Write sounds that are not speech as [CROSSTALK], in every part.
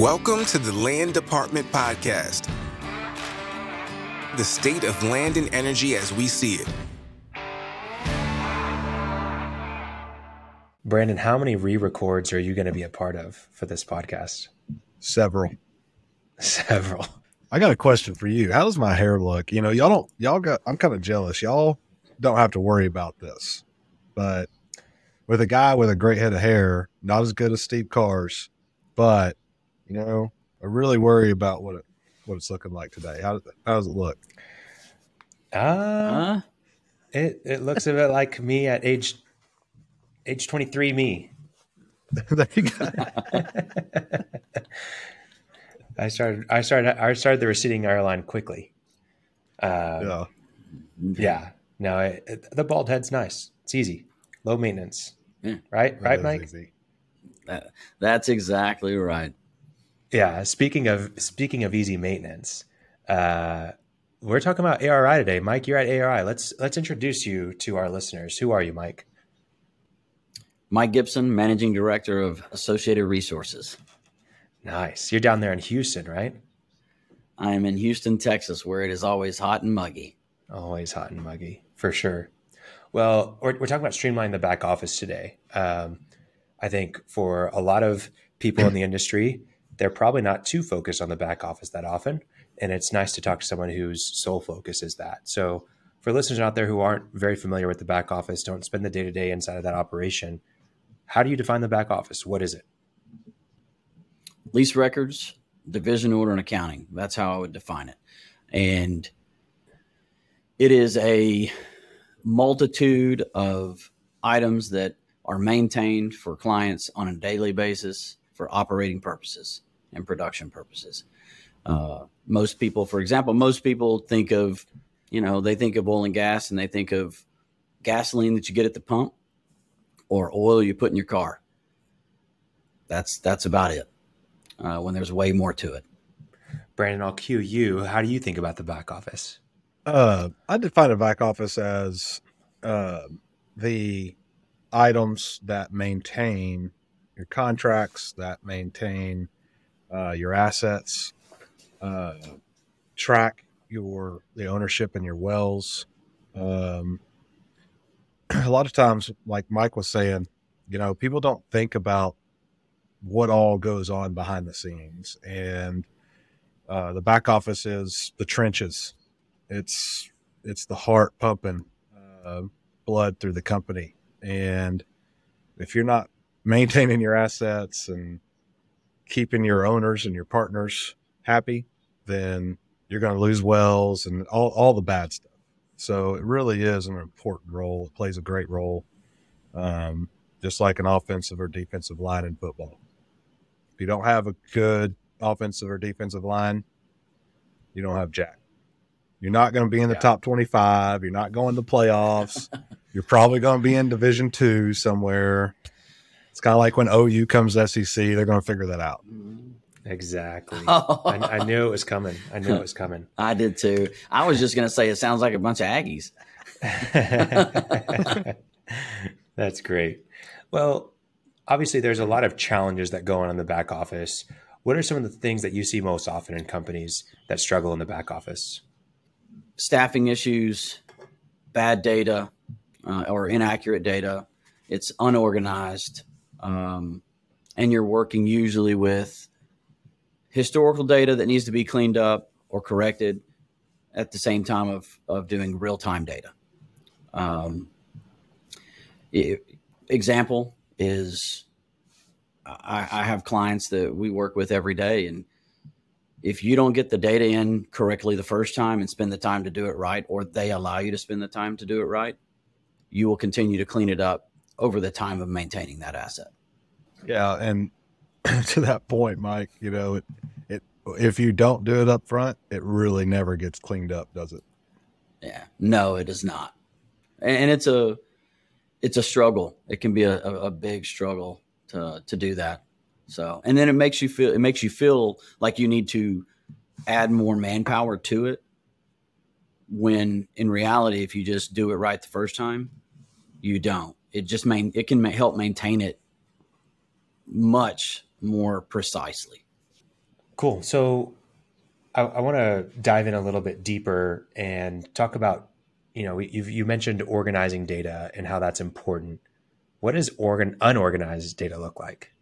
Welcome to the Land Department Podcast. The state of land and energy as we see it. Brandon, how many re records are you going to be a part of for this podcast? Several. [LAUGHS] Several. I got a question for you. How does my hair look? You know, y'all don't, y'all got, I'm kind of jealous. Y'all don't have to worry about this. But with a guy with a great head of hair, not as good as Steve Cars, but, you know, I really worry about what it, what it's looking like today. How, how does it look? Uh, Huh? it, it looks a bit like me at age age 23 me. [LAUGHS] There you go. [LAUGHS] I started I started I started the receding hairline quickly. Uh, yeah. yeah. No, it, it- the bald head's nice. It's easy. Low maintenance. Yeah. Right? Right, is Mike? easy. That- that's exactly right. Yeah. Speaking of speaking of easy maintenance, uh, we're talking about ARI today. Mike, you're at ARI. Let's let's introduce you to our listeners. Who are you, Mike? Mike Gibson, Managing Director of Associated Resources. Nice. You're down there in Houston, right? I am in Houston, Texas, where it is always hot and muggy. Always hot and muggy, for sure. Well, we're, we're talking about streamlining the back office today. Um, I think for a lot of people in the [CLEARS THROAT] industry, they're probably not too focused on the back office that often. And it's nice to talk to someone whose sole focus is that. So, for listeners out there who aren't very familiar with the back office, don't spend the day to day inside of that operation, how do you define the back office? What is it? Lease records, division order, and accounting. That's how I would define it. And it is a multitude of items that are maintained for clients on a daily basis for operating purposes and production purposes. Uh, most people, for example, most people think of, you know, they think of oil and gas and they think of gasoline that you get at the pump or oil you put in your car. That's that's about it. Uh, when there's way more to it. Brandon, I'll cue you. How do you think about the back office? Uh, I define a back office as uh, the items that maintain your contracts, that maintain uh, your assets, uh, track your the ownership in your wells. Um, [CLEARS THROAT] a lot of times, like Mike was saying, you know, people don't think about what all goes on behind the scenes, and uh, the back office is the trenches. It's it's the heart pumping uh, blood through the company. And if you're not maintaining your assets and keeping your owners and your partners happy then you're going to lose wells and all, all the bad stuff so it really is an important role it plays a great role um, just like an offensive or defensive line in football if you don't have a good offensive or defensive line you don't have jack you're not going to be in the Yeah. top 25. You're not going to playoffs. [LAUGHS] You're probably going to be in Division Two somewhere. It's kind of like when OU comes to SEC, they're going to figure that out. Exactly. Oh, [LAUGHS] I, I knew it was coming. I knew it was coming. [LAUGHS] I did too. I was just going to say it sounds like a bunch of Aggies. [LAUGHS] That's great. Well, obviously, there's a lot of challenges that go on in the back office. What are some of the things that you see most often in companies that struggle in the back office? Staffing issues, bad data, uh, or inaccurate data. It's unorganized, um, and you're working usually with historical data that needs to be cleaned up or corrected at the same time of of doing real time data. Um, example is I, I have clients that we work with every day, and if you don't get the data in correctly the first time and spend the time to do it right, or they allow you to spend the time to do it right, you will continue to clean it up over the time of maintaining that asset. Yeah, and [CLEARS THROAT] to that point, Mike, you know, it, it if you don't do it up front, it really never gets cleaned up, does it? Yeah, no, it is not, and, it's a it's a struggle. It can be a, a, a big struggle to to do that. So, and then it makes you feel it makes you feel like you need to add more manpower to it. When in reality, if you just do it right the first time, you don't. It just main it can ma- help maintain it much more precisely. Cool. So I, I want to dive in a little bit deeper and talk about, you know, you mentioned organizing data and how that's important. What does organ unorganized data look like?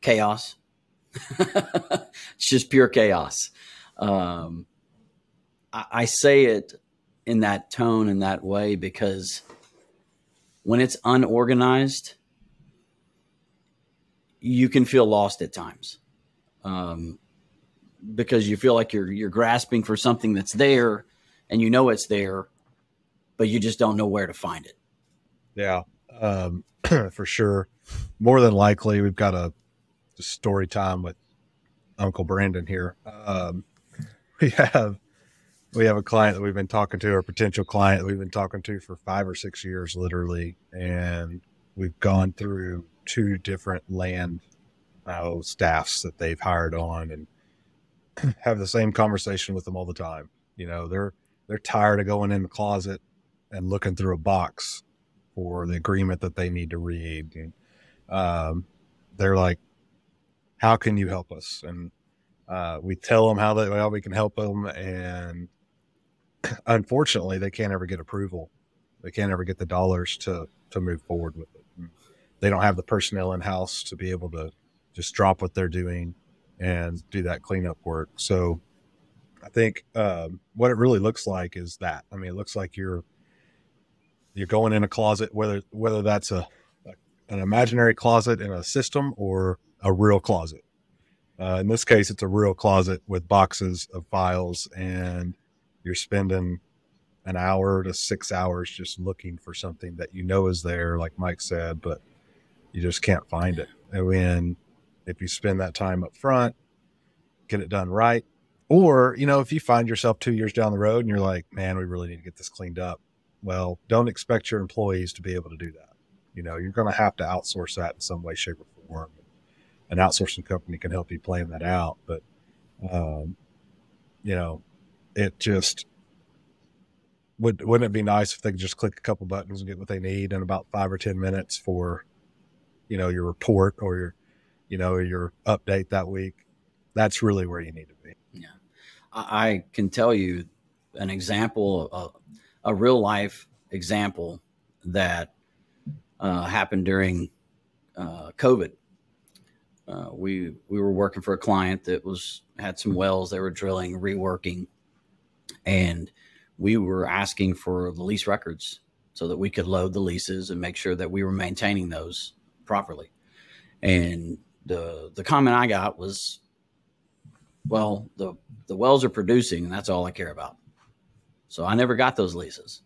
Chaos. [LAUGHS] it's just pure chaos. Um, I, I say it in that tone in that way because when it's unorganized, you can feel lost at times. Um, because you feel like you're you're grasping for something that's there and you know it's there, but you just don't know where to find it. Yeah, um, [CLEARS THROAT] for sure. More than likely, we've got a, a story time with Uncle Brandon here. Um, [LAUGHS] we have we have a client that we've been talking to, or potential client that we've been talking to for five or six years, literally, and we've gone through two different land uh, staffs that they've hired on, and [CLEARS THROAT] have the same conversation with them all the time. You know, they're they're tired of going in the closet and looking through a box for the agreement that they need to read. And, um, they're like, "How can you help us?" And uh, we tell them how they well we can help them, and unfortunately, they can't ever get approval. They can't ever get the dollars to to move forward with it. They don't have the personnel in house to be able to just drop what they're doing and do that cleanup work. So I think um, what it really looks like is that. I mean, it looks like you're you're going in a closet, whether whether that's a, an imaginary closet in a system or a real closet. Uh, in this case, it's a real closet with boxes of files, and you're spending an hour to six hours just looking for something that you know is there, like Mike said, but you just can't find it. And when if you spend that time up front, get it done right. Or, you know, if you find yourself two years down the road and you're like, man, we really need to get this cleaned up. Well, don't expect your employees to be able to do that. You know, you're going to have to outsource that in some way, shape, or form. An outsourcing company can help you plan that out. But, um, you know, it just would, wouldn't it be nice if they could just click a couple buttons and get what they need in about five or 10 minutes for, you know, your report or your, you know, your update that week. That's really where you need to be. Yeah. I can tell you an example, a, a real life example that uh, happened during uh, COVID. Uh, we we were working for a client that was had some wells they were drilling, reworking, and we were asking for the lease records so that we could load the leases and make sure that we were maintaining those properly. And the the comment I got was, well, the the wells are producing, and that's all I care about. So I never got those leases.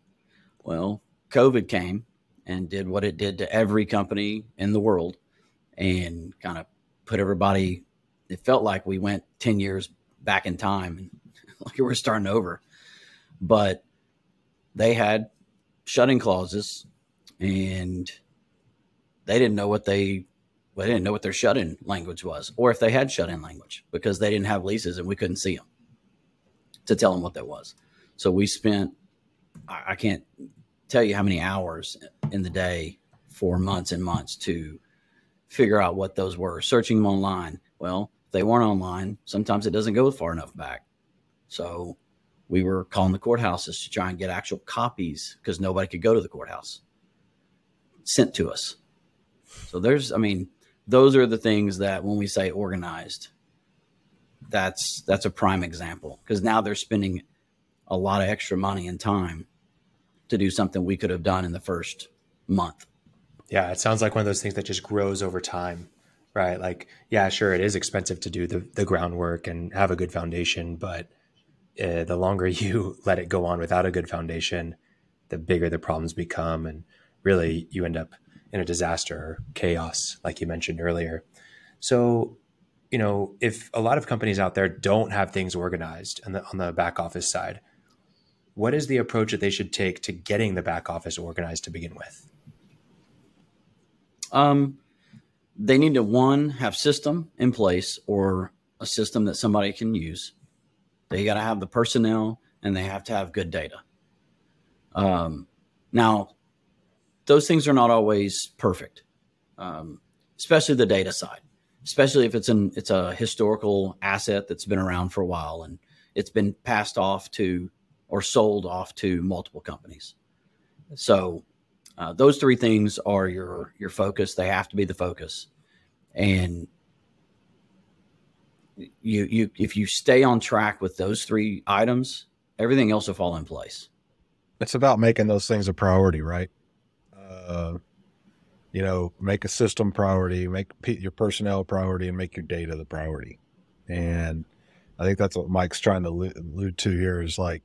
Well, COVID came and did what it did to every company in the world, and kind of put everybody. It felt like we went ten years back in time, and [LAUGHS] like we were starting over. But they had shut-in clauses, and they didn't know what they they didn't know what their shut-in language was, or if they had shut-in language because they didn't have leases and we couldn't see them to tell them what that was. So we spent I can't tell you how many hours in the day for months and months to figure out what those were, searching them online. Well, if they weren't online, sometimes it doesn't go far enough back. So we were calling the courthouses to try and get actual copies because nobody could go to the courthouse sent to us. So there's, I mean, those are the things that when we say organized, that's that's a prime example because now they're spending a lot of extra money and time to do something we could have done in the first month. Yeah, it sounds like one of those things that just grows over time, right? Like, yeah, sure, it is expensive to do the, the groundwork and have a good foundation, but uh, the longer [LAUGHS] you let it go on without a good foundation, the bigger the problems become. And really, you end up in a disaster or chaos, like you mentioned earlier. So, you know, if a lot of companies out there don't have things organized on the on the back office side, what is the approach that they should take to getting the back office organized to begin with? Um, they need to one have system in place or a system that somebody can use. They got to have the personnel and they have to have good data. Um, now, those things are not always perfect, um, especially the data side. especially if it's an it's a historical asset that's been around for a while and it's been passed off to or sold off to multiple companies. So uh, those three things are your your focus. They have to be the focus, and you you if you stay on track with those three items, everything else will fall in place. It's about making those things a priority, right? Uh, you know, make a system priority, make your personnel priority, and make your data the priority. And I think that's what Mike's trying to allude to here is like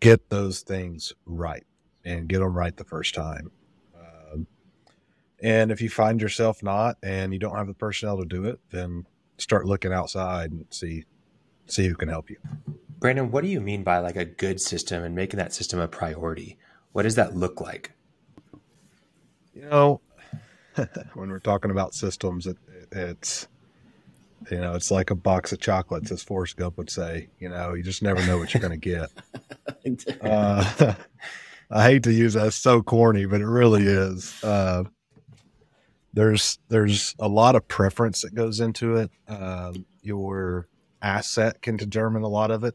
get those things right and get them right the first time. Um, and if you find yourself not and you don't have the personnel to do it, then start looking outside and see see who can help you. Brandon, what do you mean by like a good system and making that system a priority? What does that look like? You know, [LAUGHS] when we're talking about systems, it, it's you know, it's like a box of chocolates, as Forrest Gump would say. You know, you just never know what you're going to get. [LAUGHS] uh, [LAUGHS] I hate to use that; it's so corny, but it really is. Uh, there's there's a lot of preference that goes into it. Uh, your asset can determine a lot of it.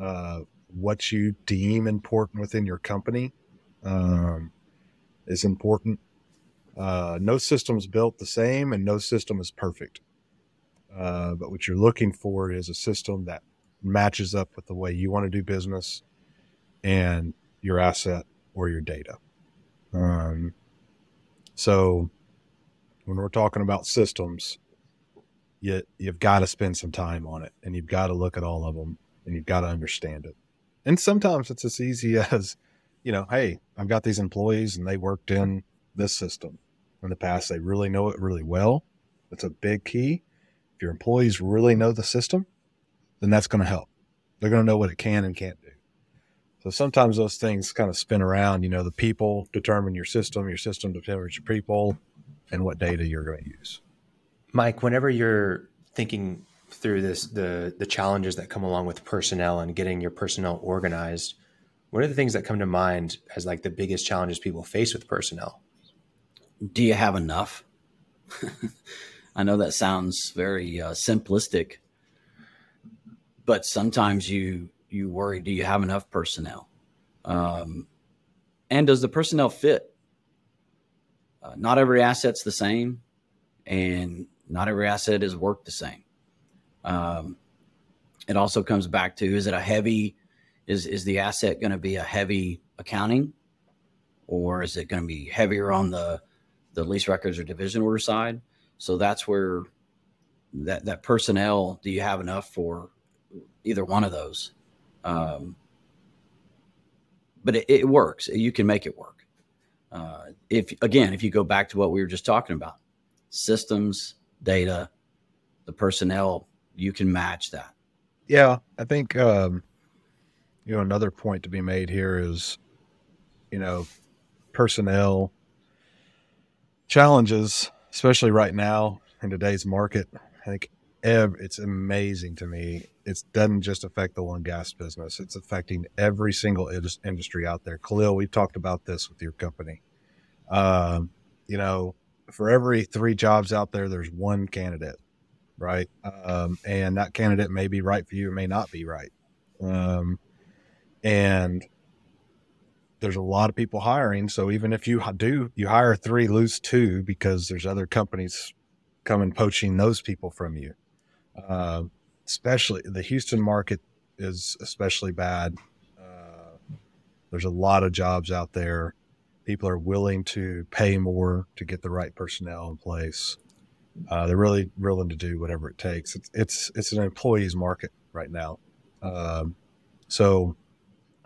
Uh, what you deem important within your company um, is important. Uh, no system is built the same, and no system is perfect. Uh, but what you're looking for is a system that matches up with the way you want to do business and your asset or your data. Um, so when we're talking about systems, you, you've got to spend some time on it and you've got to look at all of them and you've got to understand it. And sometimes it's as easy [LAUGHS] as, you know, hey, I've got these employees and they worked in this system in the past. They really know it really well. That's a big key. If your employees really know the system, then that's going to help. They're going to know what it can and can't do. So sometimes those things kind of spin around. You know, the people determine your system, your system determines your people, and what data you're going to use. Mike, whenever you're thinking through this, the the challenges that come along with personnel and getting your personnel organized, what are the things that come to mind as like the biggest challenges people face with personnel? Do you have enough? [LAUGHS] I know that sounds very uh, simplistic, but sometimes you you worry: Do you have enough personnel? Um, and does the personnel fit? Uh, not every asset's the same, and not every asset is worked the same. Um, it also comes back to: Is it a heavy? Is is the asset going to be a heavy accounting, or is it going to be heavier on the the lease records or division order side? So that's where that that personnel. Do you have enough for either one of those? Um, but it, it, works. You can make it work. Uh, if again, if you go back to what we were just talking about, systems, data, the personnel, you can match that. Yeah, I think um, you know another point to be made here is, you know, personnel challenges especially right now in today's market. I think every, it's amazing to me. It doesn't just affect the one gas business; it's affecting every single industry out there. Khalil, we've talked about this with your company. Um, you know, for every three jobs out there, there's one candidate, right? Um, and that candidate may be right for you, may not be right. Um, and there's a lot of people hiring. So even if you do, you hire three, lose two because there's other companies coming poaching those people from you. Uh, especially the Houston market is especially bad. Uh, there's a lot of jobs out there. People are willing to pay more to get the right personnel in place. Uh, they're really willing to do whatever it takes. It's it's, it's an employees market right now. Um, so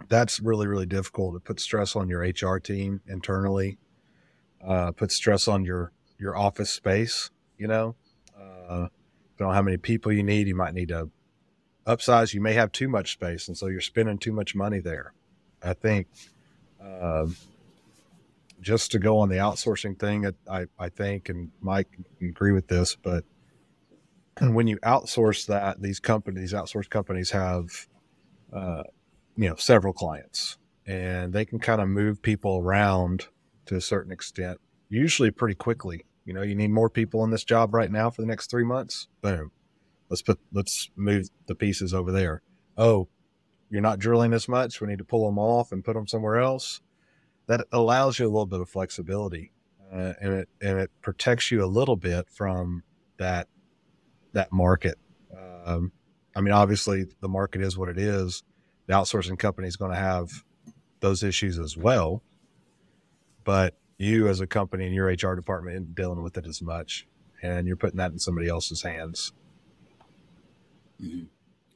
that's really really difficult. It puts stress on your HR team internally. Uh, puts stress on your your office space. You know, uh, don't how many people you need. You might need to upsize. You may have too much space, and so you're spending too much money there. I think uh, just to go on the outsourcing thing, I, I think, and Mike agree with this, but when you outsource that, these companies, outsource companies have uh, you know several clients and they can kind of move people around to a certain extent usually pretty quickly You know, you need more people in this job right now for the next three months. Boom. Let's put let's move the pieces over there. Oh, you're not drilling as much. We need to pull them off and put them somewhere else. That allows you a little bit of flexibility, uh, and it and it protects you a little bit from that that market. Um, I mean, obviously, the market is what it is. The outsourcing company is going to have those issues as well, but you as a company and your HR department isn't dealing with it as much, and you're putting that in somebody else's hands. Mm-hmm.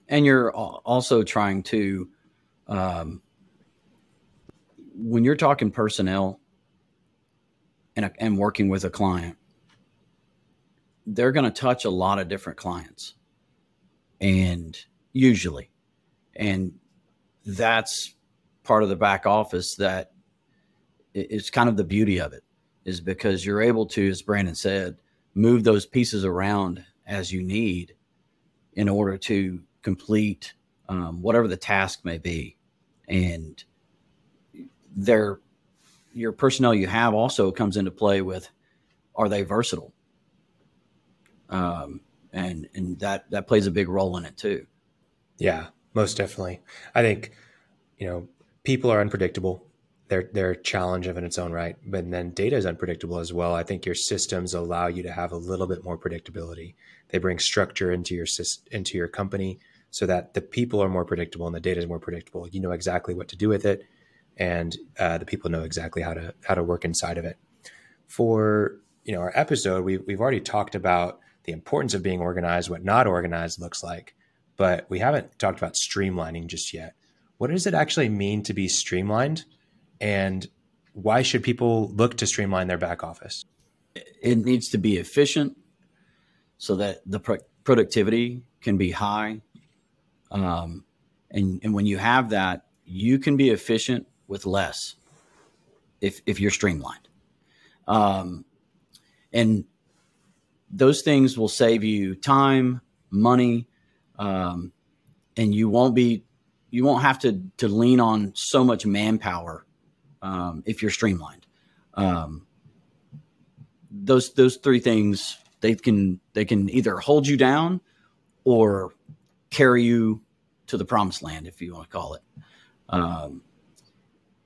And you're also trying to, um, when you're talking personnel and, and working with a client, they're going to touch a lot of different clients and usually and that's part of the back office that it's kind of the beauty of it is because you're able to as brandon said move those pieces around as you need in order to complete um, whatever the task may be and their your personnel you have also comes into play with are they versatile um, and and that that plays a big role in it too. Yeah, most definitely. I think you know people are unpredictable. They're a challenge of in its own right, but then data is unpredictable as well. I think your systems allow you to have a little bit more predictability. They bring structure into your into your company so that the people are more predictable and the data is more predictable. You know exactly what to do with it, and uh, the people know exactly how to how to work inside of it. For you know our episode, we we've already talked about the importance of being organized, what not organized looks like, but we haven't talked about streamlining just yet. What does it actually mean to be streamlined? And why should people look to streamline their back office? It needs to be efficient so that the pro- productivity can be high. Um, and, and when you have that, you can be efficient with less if, if you're streamlined. Um, and those things will save you time, money, um, and you won't be you won't have to to lean on so much manpower um, if you're streamlined. Um, those those three things they can they can either hold you down or carry you to the promised land, if you want to call it. Um,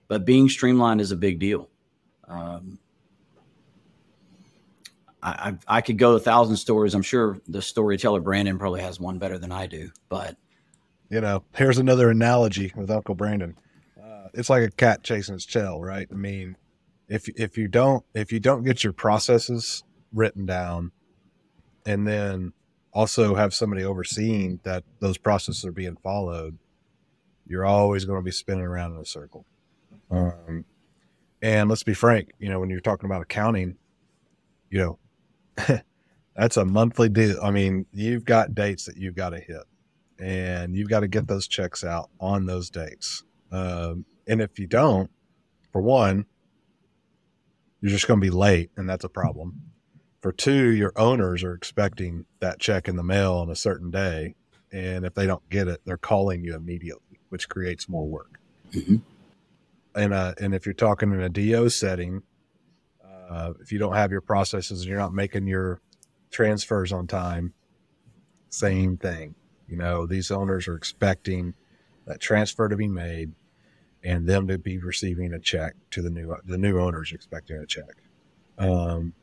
but being streamlined is a big deal. Um, I, I, could go a thousand stories. I'm sure the storyteller Brandon probably has one better than I do. But you know, here's another analogy with Uncle Brandon. It's like a cat chasing its tail, right? I mean, if if you don't if you don't get your processes written down, and then also have somebody overseeing that those processes are being followed, you're always going to be spinning around in a circle. Um, and let's be frank, you know, when you're talking about accounting, you know, [LAUGHS] that's a monthly deal. I mean, you've got dates that you've got to hit, and you've got to get those checks out on those dates. Um, and if you don't, for one, you're just going to be late, and that's a problem. For two, your owners are expecting that check in the mail on a certain day, and if they don't get it, they're calling you immediately, which creates more work. Mm-hmm. And uh, and if you're talking in a DO setting, uh, if you don't have your processes and you're not making your transfers on time, same thing. You know, these owners are expecting that transfer to be made and them to be receiving a check to the new the new owners expecting a check. Um,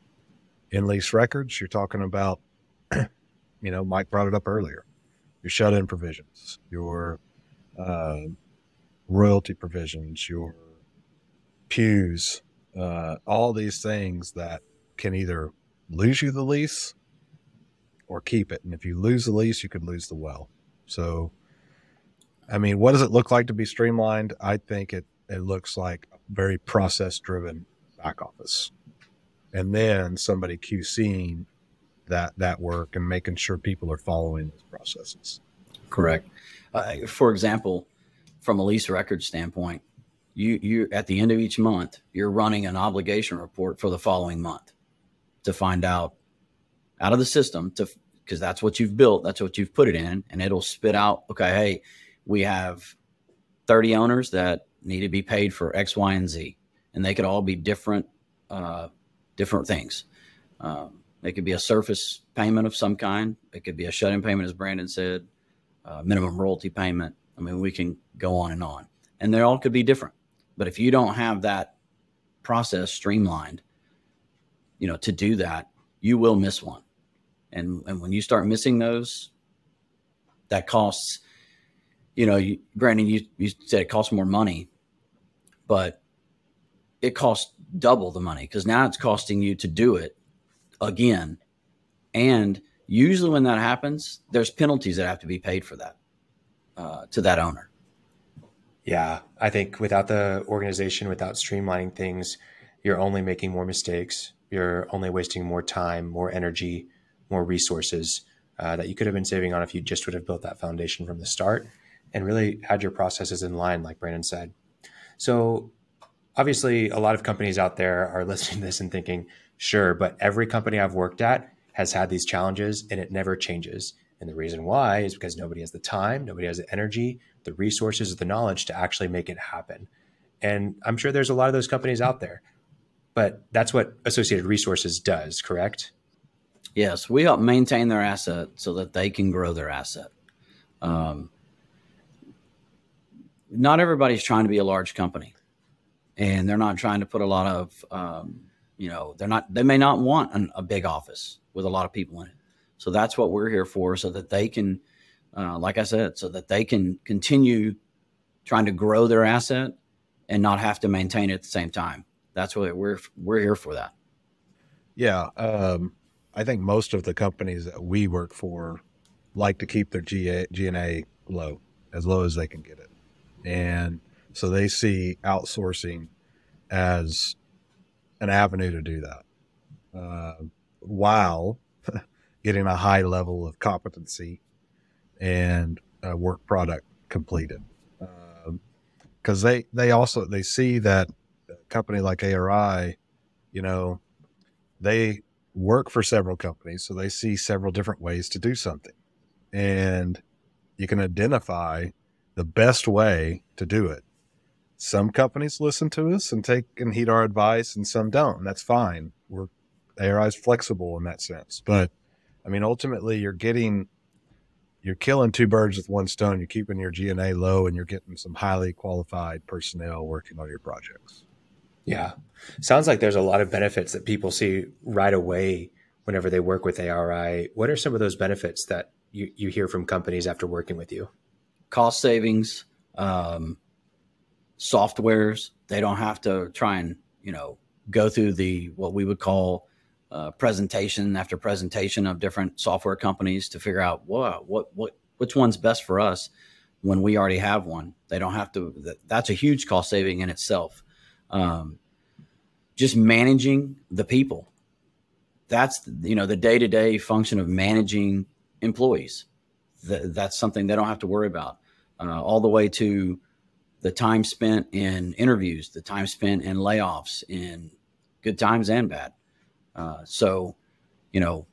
in lease records, you're talking about, [CLEARS THROAT] you know, Mike brought it up earlier. Your shut-in provisions, your uh, royalty provisions, your Pughs, uh, all these things that can either lose you the lease or keep it. And if you lose the lease, you could lose the well. So, I mean, what does it look like to be streamlined? I think it, it looks like a very process driven back office. And then somebody QCing that, that work and making sure people are following those processes. Correct. Uh, for example, from a lease record standpoint, you you at the end of each month you're running an obligation report for the following month to find out out of the system to because that's what you've built that's what you've put it in and it'll spit out okay hey we have 30 owners that need to be paid for x y and z and they could all be different uh, different things Um, it could be a surface payment of some kind. It could be a shut-in payment, as Brandon said, uh, minimum royalty payment. I mean, we can go on and on, and they all could be different. But if you don't have that process streamlined, you know, to do that, you will miss one. And and when you start missing those, that costs. You know, you, Brandon, you you said it costs more money, but it costs double the money because now it's costing you to do it again. And usually, when that happens, there's penalties that have to be paid for that uh, to that owner. Yeah, I think without the organization, without streamlining things, you're only making more mistakes. You're only wasting more time, more energy, more resources uh, that you could have been saving on if you just would have built that foundation from the start and really had your processes in line, like Brandon said. So, obviously, a lot of companies out there are [LAUGHS] listening to this and thinking, sure, but every company I've worked at has had these challenges and it never changes. And the reason why is because nobody has the time, nobody has the energy, the resources, the knowledge to actually make it happen. And I'm sure there's a lot of those companies out there, but that's what Associated Resources does, correct? Yes, we help maintain their asset so that they can grow their asset. Um, not everybody's trying to be a large company, and they're not trying to put a lot of, um, you know, they're not. They may not want an, a big office with a lot of people in it. So that's what we're here for, so that they can, uh, like I said, so that they can continue trying to grow their asset and not have to maintain it at the same time. That's what we're we're here for. That. Yeah, um, I think most of the companies that we work for like to keep their GA, G&A low, as low as they can get it. And so they see outsourcing as an avenue to do that uh, while [LAUGHS] getting a high level of competency and work product completed. Because um, they, they also they see that a company like ARI, you know, they work for several companies, so they see several different ways to do something. And you can identify the best way to do it. Some companies listen to us and take and heed our advice, and some don't. And that's fine. We're ARI is flexible in that sense. But I mean, ultimately, you're getting you're killing two birds with one stone. You're keeping your G&A low, and you're getting some highly qualified personnel working on your projects. Yeah. Sounds like there's a lot of benefits that people see right away whenever they work with ARI. What are some of those benefits that you, you hear from companies after working with you? Cost savings, um, softwares. They don't have to try and, you know, go through the what we would call uh, presentation after presentation of different software companies to figure out what what what which one's best for us when we already have one. They don't have to. That, that's a huge cost saving in itself um, just managing the people. That's you know the day to day function of managing employees. that's something they don't have to worry about. Uh, all the way to the time spent in interviews, the time spent in layoffs, in good times and bad. Uh, so, you know,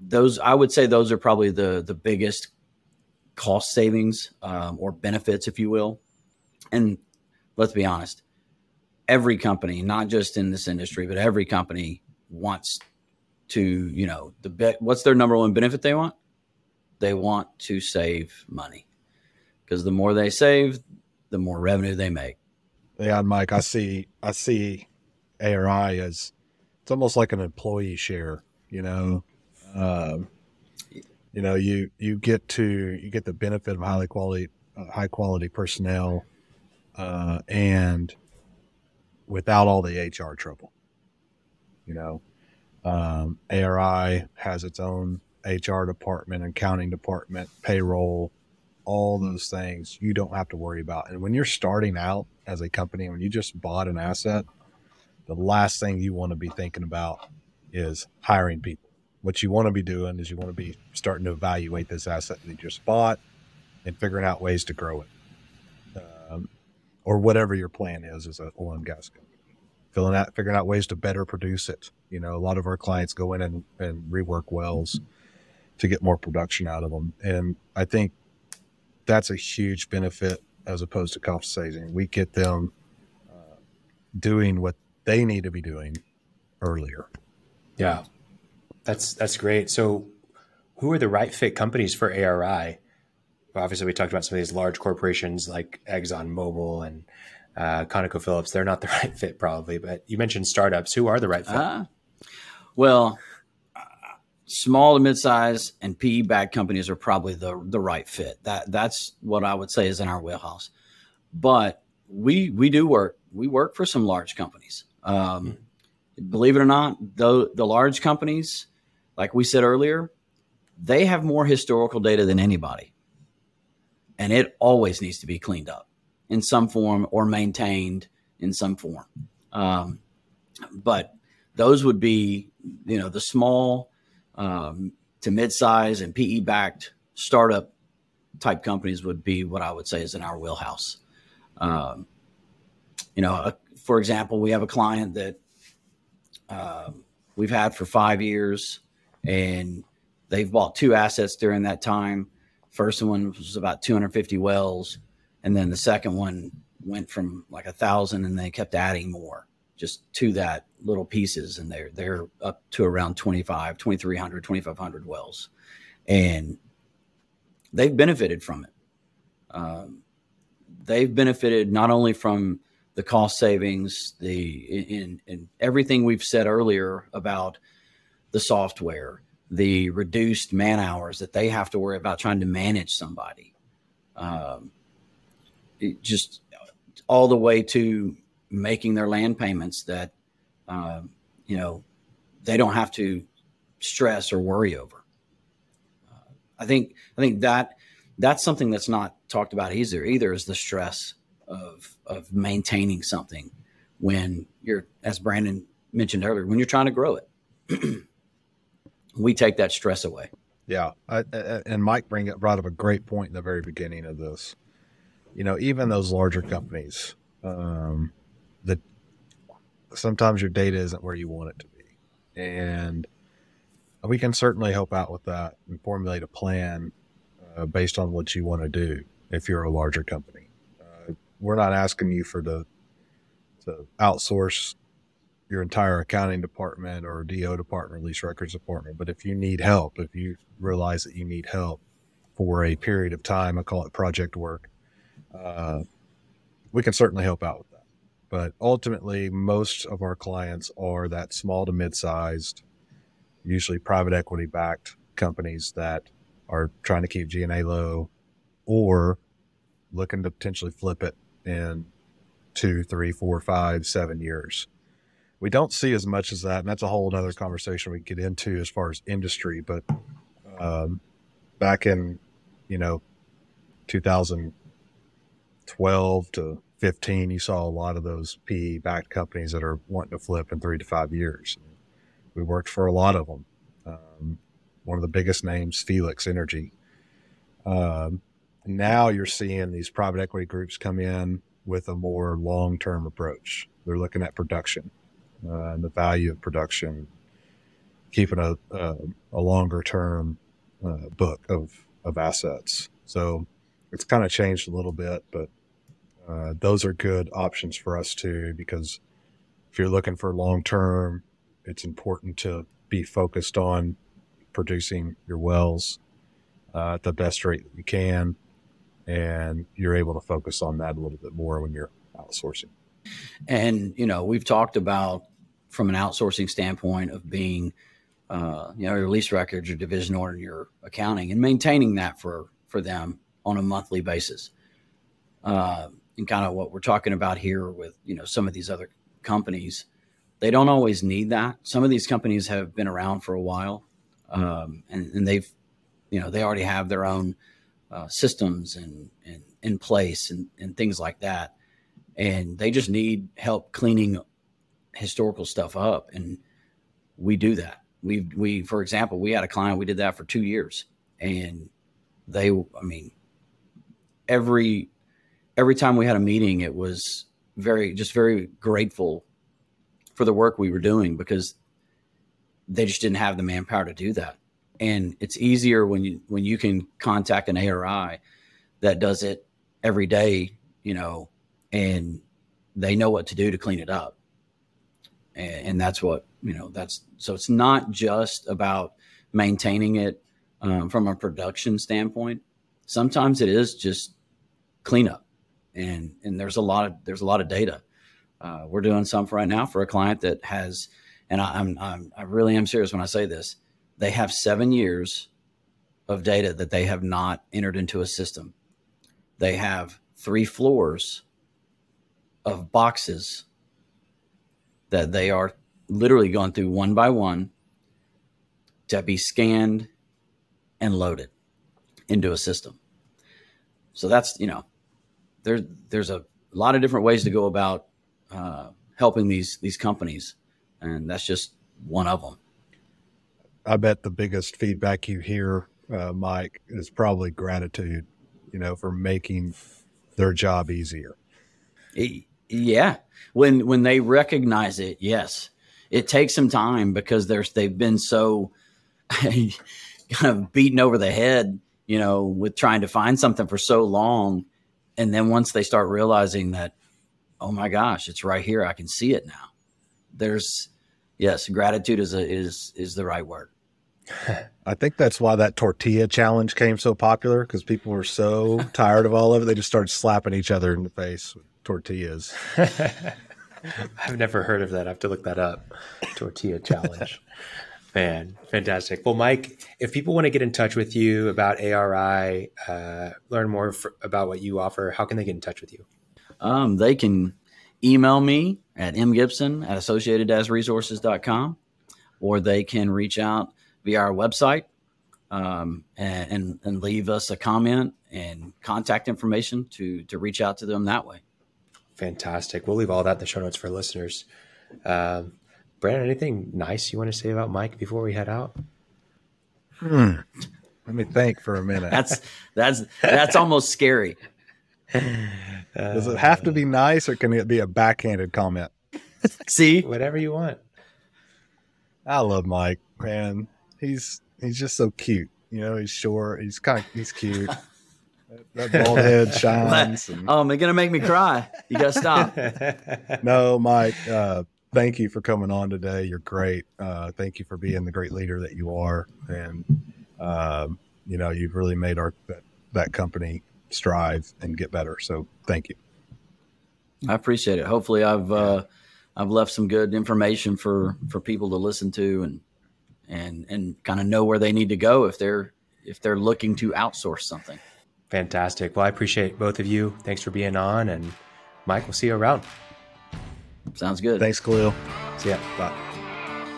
those I would say those are probably the the biggest cost savings um, or benefits, if you will. And let's be honest, every company, not just in this industry, but every company wants to, you know, the be- what's their number one benefit they want? They want to save money because the more they save, the more revenue they make. Yeah, Mike, I see, I see ARI as it's almost like an employee share. You know, um, you know, you you get to you get the benefit of highly quality, uh, high quality personnel, uh, and without all the HR trouble. You know, um, ARI has its own HR department, accounting department, payroll, all those things you don't have to worry about. And when you're starting out as a company, when you just bought an asset, the last thing you want to be thinking about is hiring people. What you want to be doing is you want to be starting to evaluate this asset that you just bought and figuring out ways to grow it um, or whatever your plan is as an oil and gas company. Filling out, figuring out ways to better produce it. You know, a lot of our clients go in and, and rework wells to get more production out of them. And I think that's a huge benefit as opposed to compensating. We get them uh, doing what they need to be doing earlier. Yeah, that's that's great. So, who are the right fit companies for ARI? Obviously, we talked about some of these large corporations like Exxon Mobil and uh, ConocoPhillips. They're not the [LAUGHS] right fit, probably. But you mentioned startups. Who are the right fit? Uh, well, small to mid-size and PE backed companies are probably the the right fit. That that's what I would say is in our wheelhouse. But we we do work we work for some large companies. Um, believe it or not, the the large companies, like we said earlier, they have more historical data than anybody, and it always needs to be cleaned up in some form or maintained in some form. Um, but those would be, you know, the small um, to mid-size and PE-backed startup type companies would be what I would say is in our wheelhouse. Um, you know, uh, for example, we have a client that uh, we've had for five years, and they've bought two assets during that time. First one was about 250 wells, and then the second one went from like a thousand, and they kept adding more just to that little pieces and they're they're up to around 25 2300 2500 wells. And they've benefited from it. Um, they've benefited not only from the cost savings the in, in everything we've said earlier about the software the reduced man hours that they have to worry about trying to manage somebody. Um, just all the way to making their land payments that uh, you know they don't have to stress or worry over. Uh, I think I think that that's something that's not talked about either. Either is the stress of of maintaining something when you're, as Brandon mentioned earlier, when you're trying to grow it. [CLEARS THROAT] we take that stress away. Yeah, I, I, and Mike bring brought up a great point in the very beginning of this. You know, even those larger companies, um, sometimes your data isn't where you want it to be, and we can certainly help out with that and formulate a plan uh, based on what you want to do. If you're a larger company, uh, we're not asking you for the to outsource your entire accounting department or DO department, lease records department. But if you need help, if you realize that you need help for a period of time, I call it project work, uh, we can certainly help out with. But ultimately, most of our clients are that small to mid sized, usually private equity backed companies that are trying to keep G&A low or looking to potentially flip it in two, three, four, five, seven years. We don't see as much as that, and that's a whole other conversation we get into as far as industry. But um, back in, you know, 2012 to 15, you saw a lot of those PE backed companies that are wanting to flip in three to five years. We worked for a lot of them. Um, one of the biggest names, Felix Energy. Um, now you're seeing these private equity groups come in with a more long term approach. They're looking at production uh, and the value of production, keeping a, a, a longer term uh, book of, of assets. So it's kind of changed a little bit, but uh, those are good options for us too, because if you're looking for long term, it's important to be focused on producing your wells uh, at the best rate that you can. And you're able to focus on that a little bit more when you're outsourcing. And, you know, we've talked about from an outsourcing standpoint of being, uh, you know, your lease records, your division order, your accounting, and maintaining that for for them on a monthly basis. Uh, and kind of what we're talking about here with you know some of these other companies they don't always need that. Some of these companies have been around for a while um, and, and, they've you know they already have their own uh, systems and, and in place and, and things like that. And they just need help cleaning historical stuff up and we do that. We we for example we had a client we did that for two years and they i mean every every time we had a meeting, it was very, just very grateful for the work we were doing because they just didn't have the manpower to do that. And it's easier when you when you can contact an ARI that does it every day, you know, and they know what to do to clean it up. And, and that's what you know that's so it's not just about maintaining it um, from a production standpoint. Sometimes it is just cleanup, and and there's a lot of there's a lot of data. Uh, we're doing some right now for a client that has, and I, I'm, I'm I really am serious when I say this. They have seven years of data that they have not entered into a system. They have three floors of boxes that they are literally going through one by one to be scanned and loaded into a system. So that's you know, there's there's a lot of different ways to go about uh, helping these these companies, and that's just one of them. I bet the biggest feedback you hear, uh, Mike, is probably gratitude. You know, for making their job easier. Yeah, when when they recognize it, yes, it takes some time because there's they've been so [LAUGHS] kind of beaten over the head, you know, with trying to find something for so long, and then once they start realizing that, oh my gosh, it's right here, I can see it now. There's yes, gratitude is a, is is the right word. [LAUGHS] I think that's why that tortilla challenge came so popular because people were so [LAUGHS] tired of all of it. They just started slapping each other in the face with tortillas. [LAUGHS] I've never heard of that. I have to look that up. Tortilla challenge. Man, fantastic. Well, Mike, if people want to get in touch with you about ARI, uh, learn more for, about what you offer, how can they get in touch with you? Um, they can email me at mgibson at associated-resources.com or they can reach out via our website um, and, and, and leave us a comment and contact information to to reach out to them that way. Fantastic. We'll leave all that in the show notes for listeners. Um, Brandon, anything nice you want to say about Mike before we head out? Hmm. Let me think for a minute. That's that's that's almost scary. [LAUGHS] Does it have to be nice, or can it be a backhanded comment? See, whatever you want. I love Mike, man. He's he's just so cute. You know, he's short. He's kind of he's cute. [LAUGHS] that bald head shines. And... Oh, they're gonna make me cry. You gotta stop. [LAUGHS] no, Mike. Uh, thank you for coming on today. You're great. Uh, thank you for being the great leader that you are, and um, you know you've really made our that, that company strive and get better. So thank you. I appreciate it. Hopefully, I've uh, I've left some good information for for people to listen to and and and kind of know where they need to go if they're if they're looking to outsource something. Fantastic. Well, I appreciate both of you. Thanks for being on, and Mike, we'll see you around. Sounds good. Thanks, Khalil. See ya. Bye.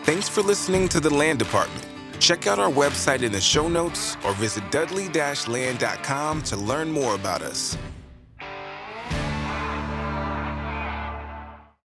Thanks for listening to the Land Department. Check out our website in the show notes or visit dudley-land.com to learn more about us.